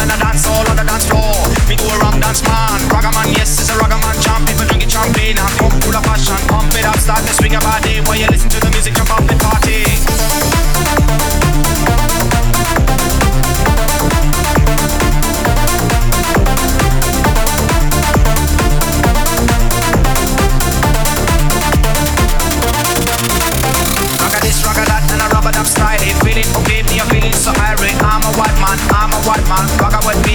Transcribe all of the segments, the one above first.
and I dance all on the dance floor. Me go around dance man. man, fuck up with me.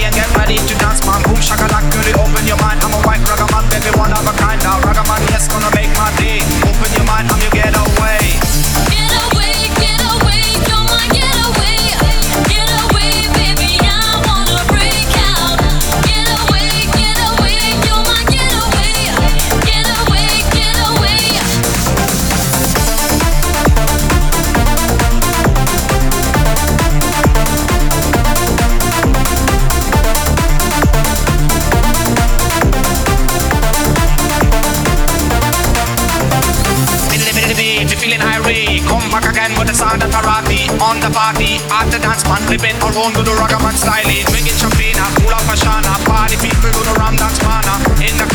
man with the sound of karate On the party, at the dance man Flipping around to the ragaman style. Drinking champagne, pull up a shana. Party people go to Ram Dance Mana. In the